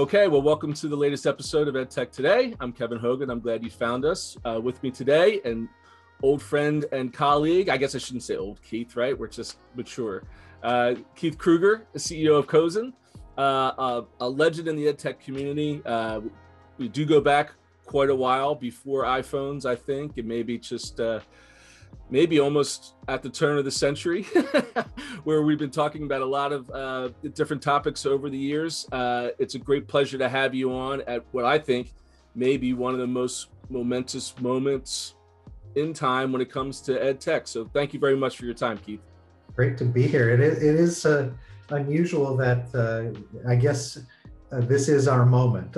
Okay, well, welcome to the latest episode of EdTech Today. I'm Kevin Hogan. I'm glad you found us. Uh, with me today, and old friend and colleague, I guess I shouldn't say old Keith, right? We're just mature. Uh, Keith Krueger, CEO of CoSN, uh, a, legend in the EdTech community. Uh, we do go back quite a while before iPhones, I think, and maybe just uh, maybe almost at the turn of the century, where we've been talking about a lot of uh, different topics over the years. Uh, it's a great pleasure to have you on at what I think may be one of the most momentous moments in time when it comes to ed tech. So thank you very much for your time, Keith. Great to be here. It is, it is uh, unusual that uh, I guess uh, this is our moment.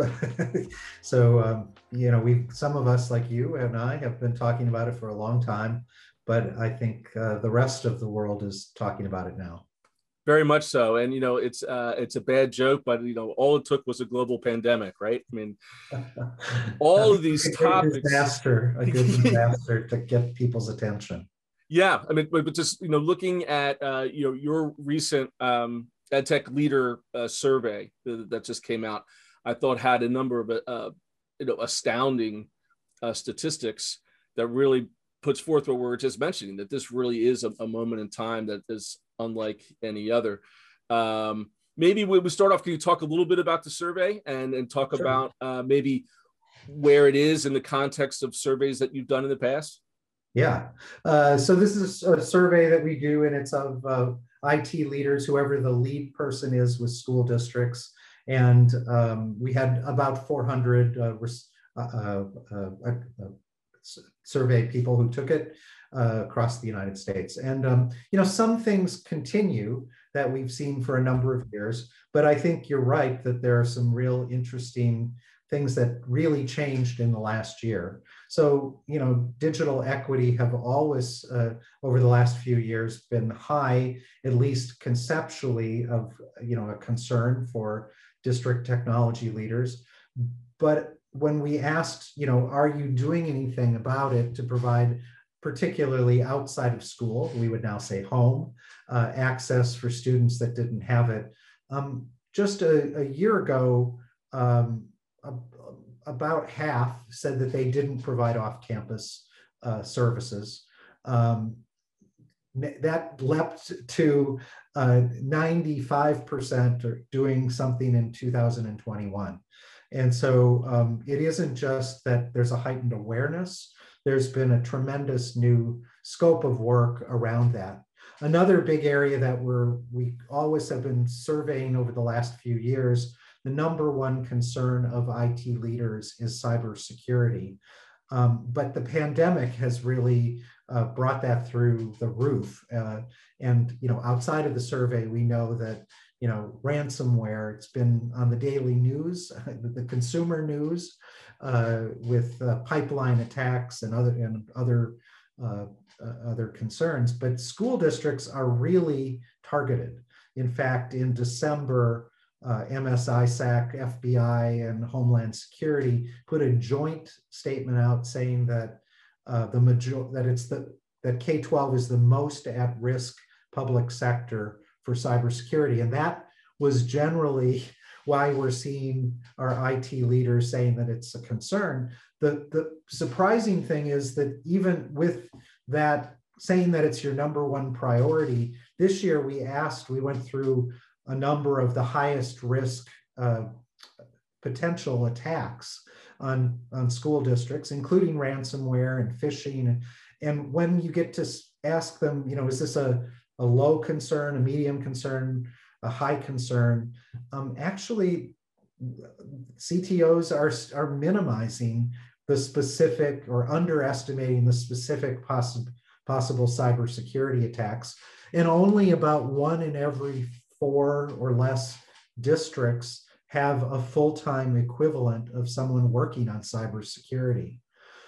so um, you know, we some of us like you and I have been talking about it for a long time but I think uh, the rest of the world is talking about it now. Very much so, and you know it's uh, it's a bad joke, but you know all it took was a global pandemic, right? I mean, all of these topics, disaster, a good disaster to get people's attention. Yeah, I mean, but, but just you know, looking at uh, you know your recent um, EdTech leader uh, survey that just came out, I thought had a number of uh, you know astounding uh, statistics that really puts forth what we are just mentioning that this really is a, a, moment in time that is unlike any other. Um, maybe we, we start off. Can you talk a little bit about the survey and and talk sure. about uh, maybe where it is in the context of surveys that you've done in the past? Yeah. Uh, so this is a survey that we do, and it's of uh, IT leaders, whoever the lead person is with school districts. And um, we had about 400 uh, uh, uh, survey people who took it uh, across the United States. And, um, you know, some things continue that we've seen for a number of years, but I think you're right that there are some real interesting things that really changed in the last year. So, you know, digital equity have always, uh, over the last few years, been high, at least conceptually, of, you know, a concern for district technology leaders. But when we asked, you know, are you doing anything about it to provide, particularly outside of school, we would now say home, uh, access for students that didn't have it. Um, just a, a, year ago, um, about half said that they didn't provide off campus uh, services. Um, that leapt to uh, 95% or doing something in 2021. And so um, it isn't just that there's a heightened awareness, there's been a tremendous new scope of work around that. Another big area that we're, we always have been surveying over the last few years, the number one concern of IT leaders is cybersecurity. Um, but the pandemic has really uh, brought that through the roof. Uh, and you know, outside of the survey, we know that you know, ransomware. It's been on the daily news, the consumer news, uh, with uh, pipeline attacks and other and other uh, uh other concerns. But school districts are really targeted. In fact, in December, uh, MSISAC, FBI, and Homeland Security put a joint statement out saying that uh, the major that it's the that K-12 is the most at risk public sector for cybersecurity. And that was generally why we're seeing our IT leaders saying that it's a concern. The, the surprising thing is that even with that saying that it's your number one priority, this year we asked, we went through a number of the highest risk uh, potential attacks on, on school districts, including ransomware and phishing. And when you get to ask them, you know, is this a a low concern, a medium concern, a high concern. Um, actually, CTOs are, are minimizing the specific or underestimating the specific possi- possible cybersecurity attacks. And only about one in every four or less districts have a full time equivalent of someone working on cybersecurity.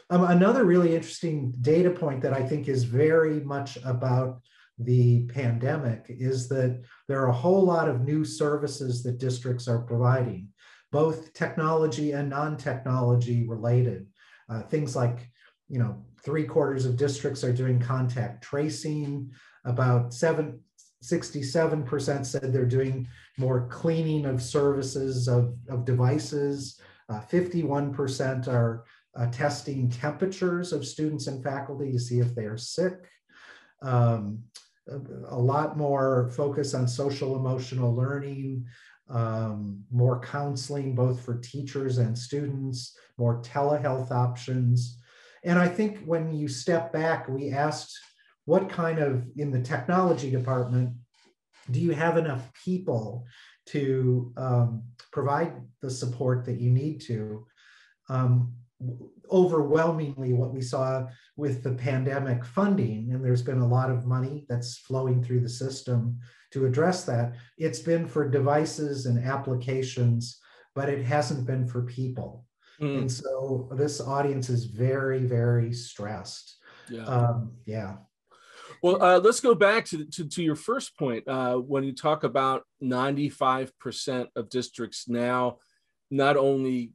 Um, another really interesting data point that I think is very much about the pandemic is that there are a whole lot of new services that districts are providing, both technology and non-technology related. Uh, things like, you know, three quarters of districts are doing contact tracing, about seven, 67% said they're doing more cleaning of services of, of devices. Uh, 51% are uh, testing temperatures of students and faculty to see if they are sick. Um, a, lot more focus on social emotional learning, um, more counseling both for teachers and students, more telehealth options. And I think when you step back, we asked what kind of, in the technology department, do you have enough people to um, provide the support that you need to? Um, overwhelmingly, what we saw with the pandemic funding, and there's been a lot of money that's flowing through the system to address that, it's been for devices and applications, but it hasn't been for people. Mm. And so this audience is very, very stressed. Yeah. Um, yeah. Well, uh, let's go back to, to, to your first point. Uh, when you talk about 95% of districts now not only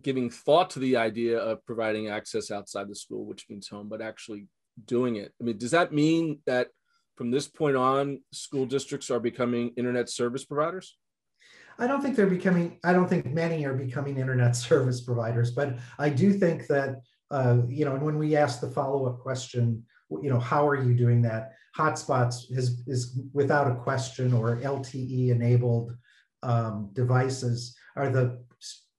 giving thought to the idea of providing access outside the school, which means home, but actually doing it. I mean, does that mean that from this point on, school districts are becoming internet service providers? I don't think they're becoming, I don't think many are becoming internet service providers, but I do think that, uh, you know, and when we ask the follow up question, you know, how are you doing that? Hotspots is, is without a question or LTE enabled um, devices are the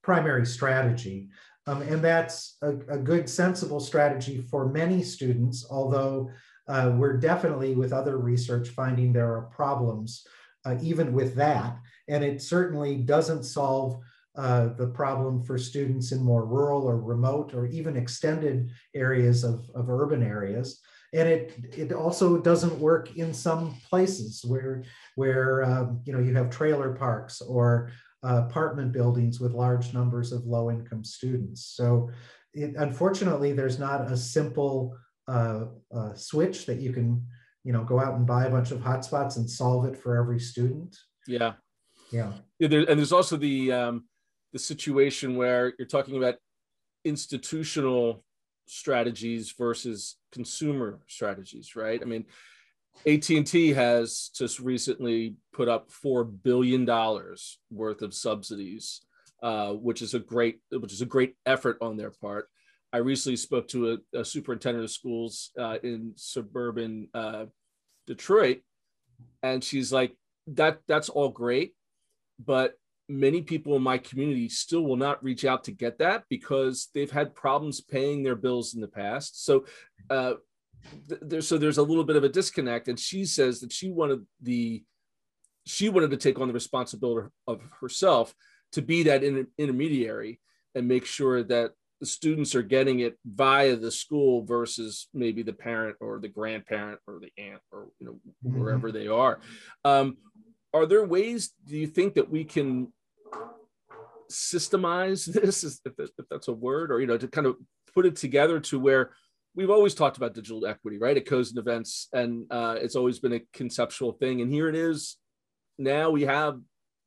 primary strategy. Um, and that's a, a, good, sensible strategy for many students, although uh, we're definitely, with other research, finding there are problems uh, even with that. And it certainly doesn't solve uh, the problem for students in more rural or remote or even extended areas of, of urban areas and it it also doesn't work in some places where where um, you know you have trailer parks or uh, apartment buildings with large numbers of low income students. So it, unfortunately there's not a simple uh, uh, switch that you can you know go out and buy a bunch of hotspots and solve it for every student. Yeah. Yeah, yeah there, and there's also the um, the situation where you're talking about institutional strategies versus consumer strategies, right? I mean, AT&T has just recently put up four billion dollars worth of subsidies, uh, which is a great which is a great effort on their part. I recently spoke to a, a superintendent of schools uh, in suburban uh, Detroit, and she's like, "That that's all great, but many people in my community still will not reach out to get that because they've had problems paying their bills in the past. So, uh, there's so there's a little bit of a disconnect. And she says that she wanted the she wanted to take on the responsibility of herself to be that inter- intermediary and make sure that the students are getting it via the school versus maybe the parent or the grandparent or the aunt or you know mm-hmm. wherever they are. Um, are there ways do you think that we can systemize this if, if that's a word or you know to kind of put it together to where we've always talked about digital equity right at CoSN events and uh, it's always been a conceptual thing and here it is. Now we have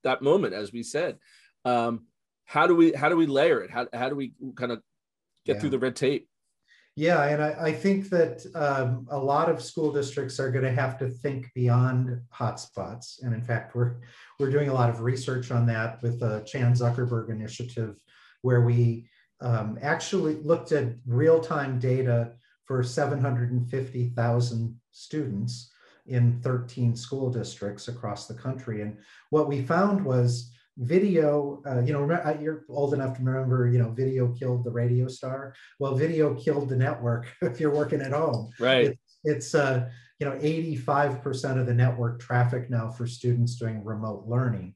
that moment as we said. Um, how do we how do we layer it? How, how do we kind of get yeah. through the red tape yeah, and I, I think that um, a lot of school districts are going to have to think beyond hotspots. And in fact, we're we're doing a lot of research on that with the Chan Zuckerberg Initiative, where we um, actually looked at real-time data for 750,000 students in 13 school districts across the country. And what we found was video uh, you know uh, you're old enough to remember you know video killed the radio star. Well video killed the network if you're working at home. Right. It's, it's uh you know 85% of the network traffic now for students doing remote learning.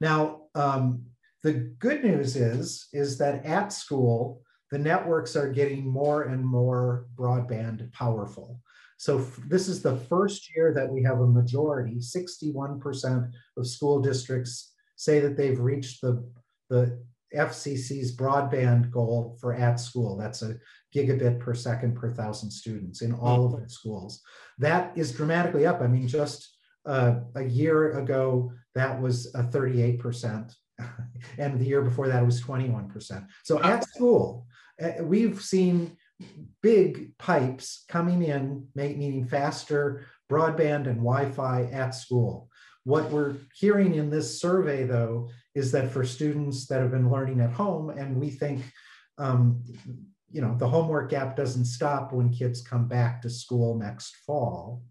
Now um, the good news is is that at school the networks are getting more and more broadband powerful. So this is the first year that we have a majority 61% of school districts say that they've reached the, the FCC's broadband goal for at school. That's a gigabit per second per thousand students in all of the schools. That is dramatically up. I mean, just uh, a year ago, that was a 38%. and the year before that, it was 21%. So at school, uh, we've seen big pipes coming in, meaning faster broadband and Wi-Fi at school. What we're hearing in this survey, though, is that for students that have been learning at home, and we think, um, you know, the homework gap doesn't stop when kids come back to school next fall.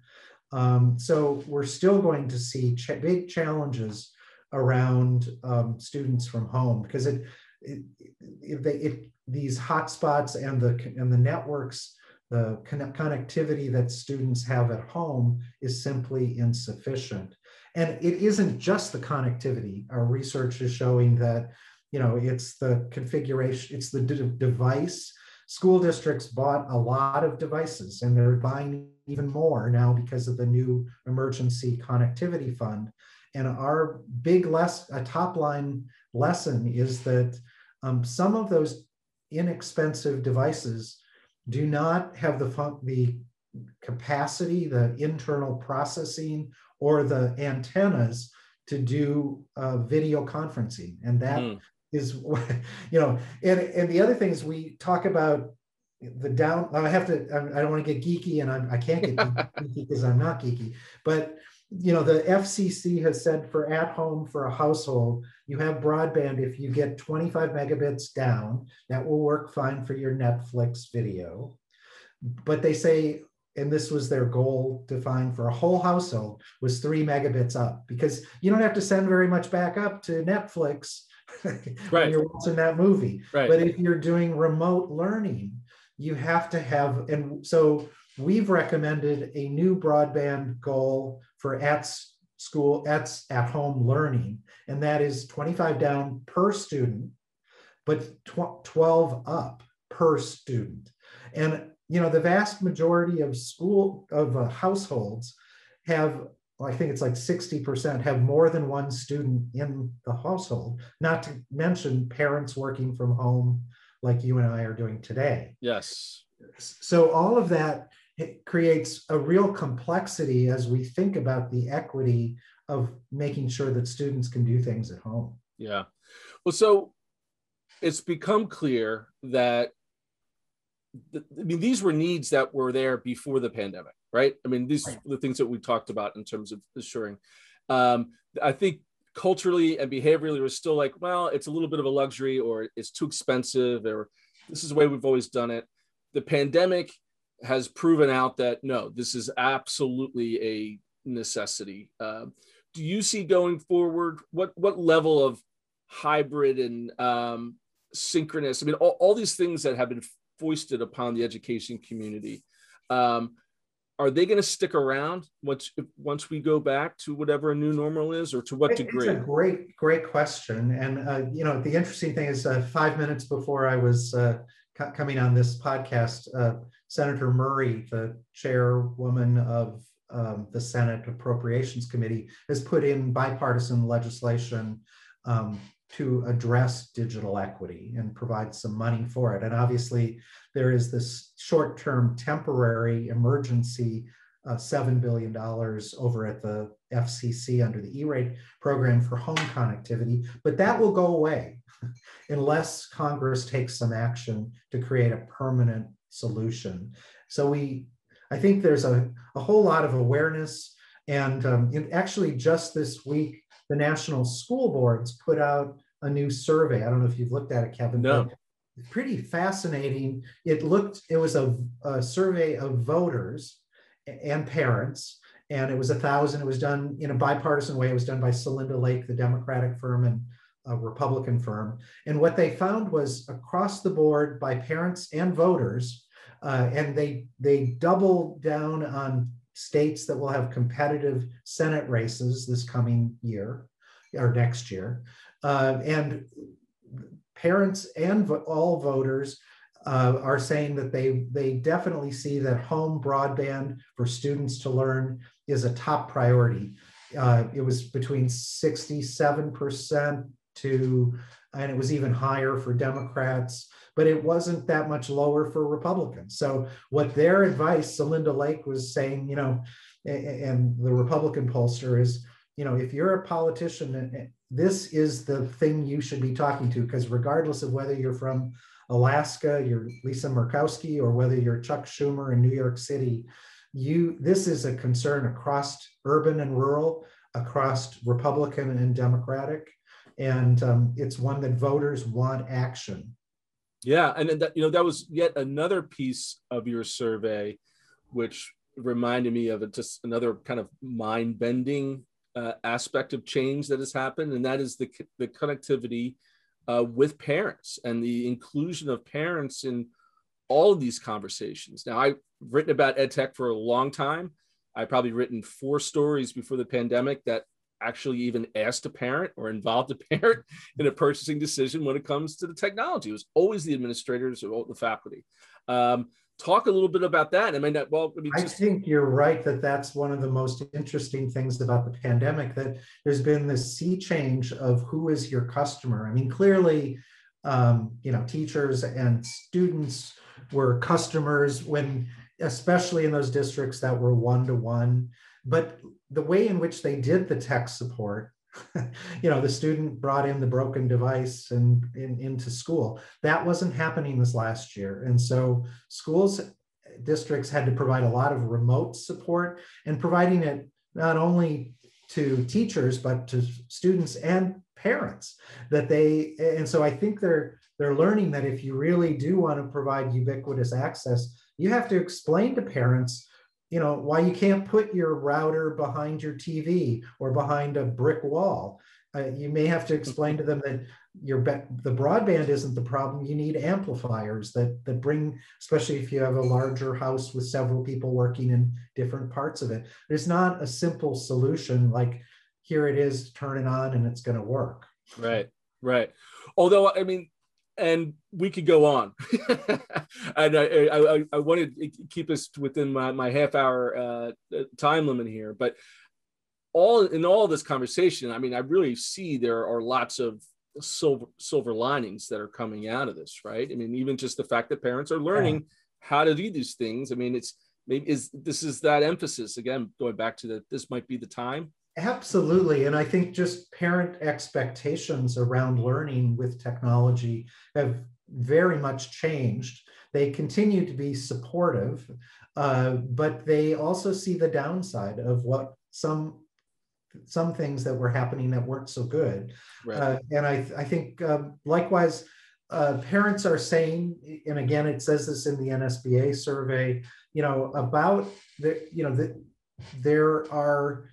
Um, so we're still going to see ch big challenges around um, students from home because it, it, they, it these hotspots and the and the networks the connectivity that students have at home is simply insufficient. And it isn't just the connectivity. Our research is showing that you know it's the configuration it's the device. School districts bought a lot of devices and they're buying even more now because of the new emergency connectivity fund. And our big less a top line lesson is that um, some of those inexpensive devices do not have the, the capacity, the internal processing, or the antennas to do uh, video conferencing. And that mm. is, you know, and, and the other thing is we talk about the down, I have to, I don't want to get geeky and I'm, I can't get geeky because I'm not geeky, but you know, the FCC has said for at home for a household, you have broadband if you get 25 megabits down, that will work fine for your Netflix video. But they say, and this was their goal defined for a whole household, was three megabits up because you don't have to send very much back up to Netflix right. when you're watching that movie. Right. But if you're doing remote learning, you have to have, and so we've recommended a new broadband goal for at school, at, at home learning, and that is 25 down per student, but tw 12 up per student. And you know, the vast majority of school of uh, households have I think it's like 60% have more than one student in the household, not to mention parents working from home like you and I are doing today. Yes. So all of that it creates a real complexity as we think about the equity of making sure that students can do things at home. Yeah. Well, so it's become clear that I mean these were needs that were there before the pandemic, right? I mean these right. are the things that we talked about in terms of assuring. Um, I think culturally and behaviorally we're still like, well, it's a little bit of a luxury or it's too expensive or this is the way we've always done it. The pandemic has proven out that no, this is absolutely a necessity. Uh, do you see going forward what what level of hybrid and um, synchronous? I mean, all, all these things that have been foisted upon the education community. Um, are they going to stick around once once we go back to whatever a new normal is, or to what degree? It's a great great question, and uh, you know the interesting thing is, uh, five minutes before I was uh, coming on this podcast, uh, Senator Murray, the chairwoman of um, the Senate Appropriations Committee, has put in bipartisan legislation um, to address digital equity and provide some money for it. And obviously, there is this short term temporary emergency uh, $7 billion over at the FCC under the E rate program for home connectivity, but that will go away unless Congress takes some action to create a permanent solution. So we, I think there's a, a whole lot of awareness. And um, it, actually, just this week, the national school boards put out a new survey. I don't know if you've looked at it, Kevin. No. Pretty fascinating. It looked, it was a, a survey of voters and parents and it was a thousand. It was done in a bipartisan way. It was done by Celinda Lake, the Democratic firm, and a Republican firm. And what they found was across the board by parents and voters, uh, and they they doubled down on states that will have competitive Senate races this coming year or next year, uh, and parents and all voters uh, are saying that they they definitely see that home broadband for students to learn is a top priority. Uh, it was between 67% to, and it was even higher for Democrats, but it wasn't that much lower for Republicans. So what their advice, Celinda Lake was saying, you know, and the Republican pollster is, you know, if you're a politician, this is the thing you should be talking to, because regardless of whether you're from Alaska, you're Lisa Murkowski, or whether you're Chuck Schumer in New York City, you this is a concern across urban and rural, across Republican and Democratic, and um, it's one that voters want action. Yeah, and that you know that was yet another piece of your survey, which reminded me of just another kind of mind bending uh, aspect of change that has happened, and that is the the connectivity uh, with parents and the inclusion of parents in all of these conversations. Now, I've written about ed tech for a long time. I've probably written four stories before the pandemic that actually even asked a parent or involved a parent in a purchasing decision when it comes to the technology. It was always the administrators or the faculty. Um, talk a little bit about that. I mean, that, well, I, mean, just... I think you're right that that's one of the most interesting things about the pandemic. That there's been this sea change of who is your customer. I mean, clearly, um, you know, teachers and students were customers when, especially in those districts that were one to one. But the way in which they did the tech support you know the student brought in the broken device and in, into school. That wasn't happening this last year. And so schools districts had to provide a lot of remote support and providing it not only to teachers but to students and parents that they and so i think they're they're learning that if you really do want to provide ubiquitous access you have to explain to parents you know why you can't put your router behind your tv or behind a brick wall. Uh, you may have to explain to them that your the broadband isn't the problem. You need amplifiers that that bring especially if you have a larger house with several people working in different parts of it. There's not a simple solution like here it is turn it on and it's going to work. Right right. Although i mean and we could go on. and I, I, I, wanted to keep us within my, my half hour uh, time limit here, but all in all this conversation, I mean, I really see there are lots of silver silver linings that are coming out of this, right? I mean, even just the fact that parents are learning yeah. how to do these things. I mean, it's maybe is this is that emphasis again, going back to that this might be the time Absolutely. And I think just parent expectations around learning with technology have very much changed. They continue to be supportive, uh, but they also see the downside of what some some things that were happening that weren't so good. Right. Uh, and I, I think um, likewise, uh, parents are saying, and again, it says this in the NSBA survey, you know, about the, you know, that there are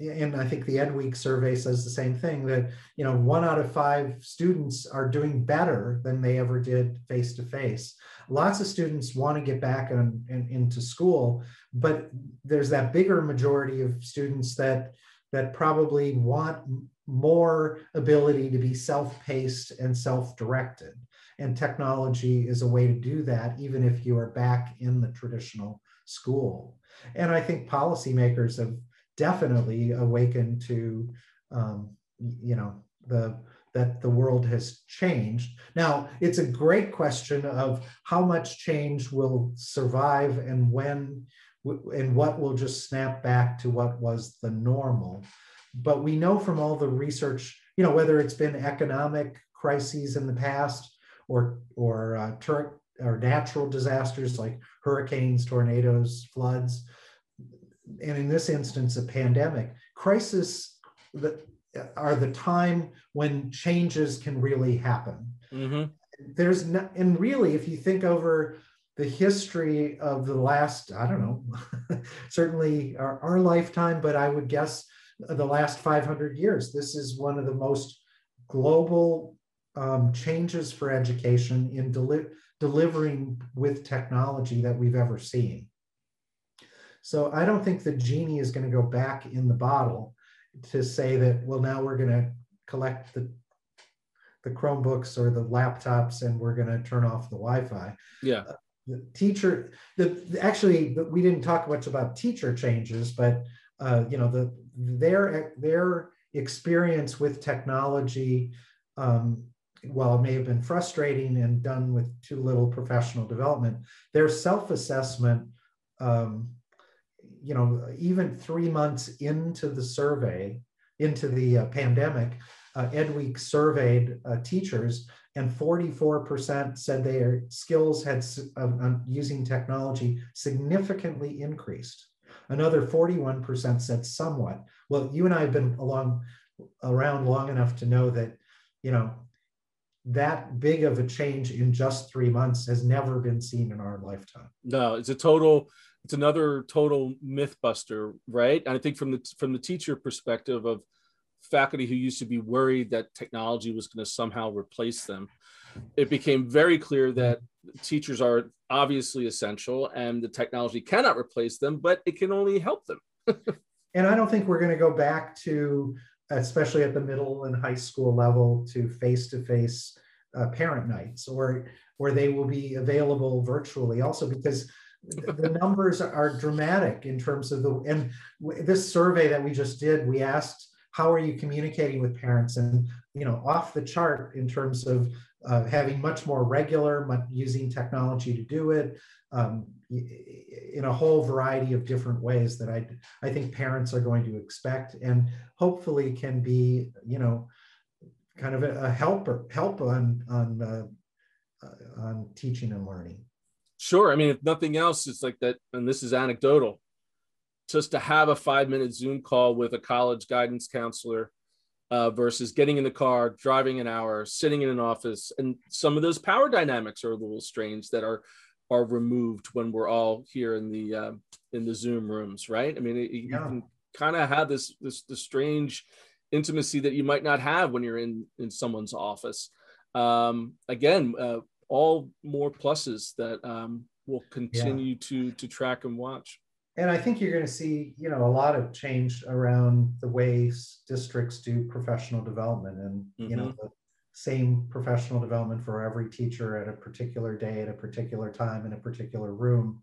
and I think the Ed Week survey says the same thing that you know one out of five students are doing better than they ever did face to face. Lots of students want to get back in, into school, but there's that bigger majority of students that that probably want more ability to be self-paced and self-directed. And technology is a way to do that, even if you are back in the traditional school. And I think policymakers have definitely awakened to um, you know the that the world has changed. Now, it's a great question of how much change will survive and when and what will just snap back to what was the normal. But we know from all the research, you know, whether it's been economic crises in the past or or uh, or natural disasters like hurricanes, tornadoes, floods, and in this instance, a pandemic, crisis that are the time when changes can really happen. Mm-hmm. There's no, and really, if you think over the history of the last, I don't know, certainly our, our, lifetime, but I would guess the last 500 years, this is one of the most global um, changes for education in deli- delivering with technology that we've ever seen. So I don't think the genie is going to go back in the bottle to say that, well, now we're going to collect the the Chromebooks or the laptops and we're going to turn off the Wi-Fi. Yeah. Uh, the teacher, the, the, actually, we didn't talk much about teacher changes, but uh, you know, the their their experience with technology, um, while it may have been frustrating and done with too little professional development, their self-assessment um, you know, even three months into the survey, into the uh, pandemic, uh, EdWeek surveyed uh, teachers, and 44% said their skills had using technology significantly increased. Another 41% said somewhat. Well, you and I have been along around long enough to know that, you know, that big of a change in just three months has never been seen in our lifetime. No, it's a total, it's another total myth buster, right? And I think from the from the teacher perspective of faculty who used to be worried that technology was going to somehow replace them, it became very clear that teachers are obviously essential and the technology cannot replace them, but it can only help them. and I don't think we're going to go back to, especially at the middle and high school level, to face to face parent nights or where they will be available virtually also because the numbers are dramatic in terms of the and this survey that we just did we asked how are you communicating with parents? And you know off the chart in terms of uh, having much more regular using technology to do it um, in a whole variety of different ways that I, I think parents are going to expect and hopefully can be you know kind of a, a helper help on on uh, uh, on teaching and learning sure i mean if nothing else it's like that and this is anecdotal just to have a five minute zoom call with a college guidance counselor uh, versus getting in the car, driving an hour, sitting in an office, and some of those power dynamics are a little strange that are are removed when we're all here in the uh, in the Zoom rooms, right? I mean, it, you can kind of have this this the strange intimacy that you might not have when you're in in someone's office. Um, again, uh, all more pluses that um, will continue yeah. to to track and watch and I think you're going to see, you know, a lot of change around the ways districts do professional development, and mm-hmm. you know, mm-hmm. the same professional development for every teacher at a particular day, at a particular time, in a particular room.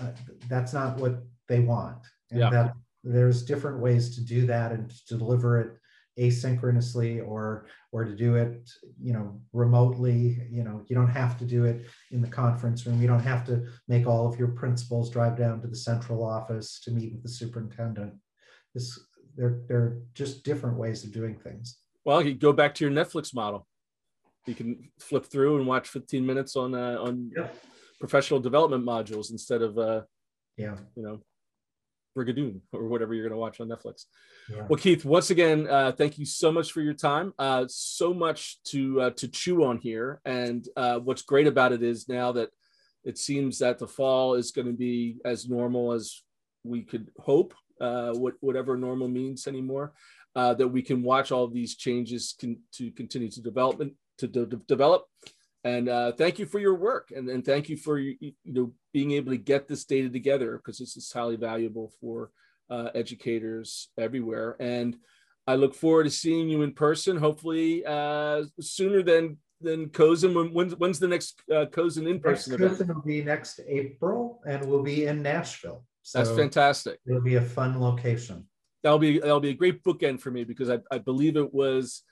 Uh, that's not what they want, and yeah. that there's different ways to do that and to deliver it asynchronously or or to do it you know remotely. You know you don't have to do it in the conference room. You don't have to make all of your principals drive down to the central office to meet with the superintendent. This they're they're just different ways of doing things. Well you go back to your netflix model. You can flip through and watch 15 minutes on uh, on yeah. professional development modules instead of uh yeah. you know Brigadoon or whatever you're going to watch on Netflix. Yeah. Well, Keith, once again, uh, thank you so much for your time. Uh, so much to uh, to chew on here, and uh, what's great about it is now that it seems that the fall is going to be as normal as we could hope, uh, what, whatever normal means anymore. Uh, that we can watch all these changes con- to continue to development to de- develop and uh, thank you for your work and, and thank you for you know being able to get this data together because this is highly valuable for uh, educators everywhere. And i look forward to seeing you in person hopefully uh, sooner than than CoSN. When, when's, when's the next uh, CoSN in person next event? Will be next april and we'll be in nashville. So that's fantastic. it'll be a fun location. That'll be that'll be a great bookend for me because i, I believe it was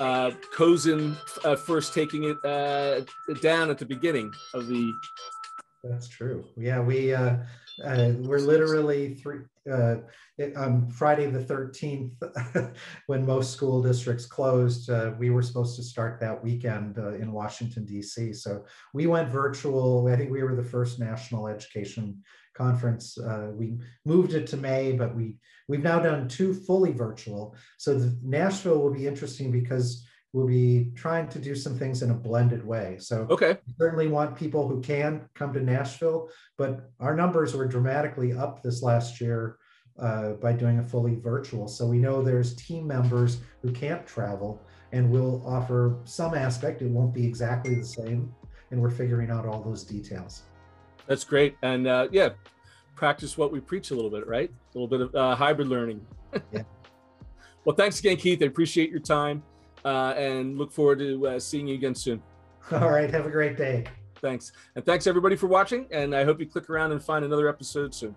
uh, CoSN uh, first taking it uh, down at the beginning of the. That's true. Yeah, we uh, uh, we're literally three uh, on Friday the thirteenth, when most school districts closed. Uh, we were supposed to start that weekend uh, in Washington D.C. So we went virtual. I think we were the first national education conference. Uh, we moved it to May, but we we've now done two fully virtual. So the Nashville will be interesting because we'll be trying to do some things in a blended way. So okay, certainly want people who can come to Nashville, but our numbers were dramatically up this last year. Uh, by doing a fully virtual. So we know there's team members who can't travel and we'll offer some aspect. It won't be exactly the same. And we're figuring out all those details. That's great. And uh, yeah, practice what we preach a little bit, right? A little bit of uh, hybrid learning. yeah. Well, thanks again, Keith. I appreciate your time uh, and look forward to uh, seeing you again soon. All right. Have a great day. Thanks. And thanks everybody for watching. And I hope you click around and find another episode soon.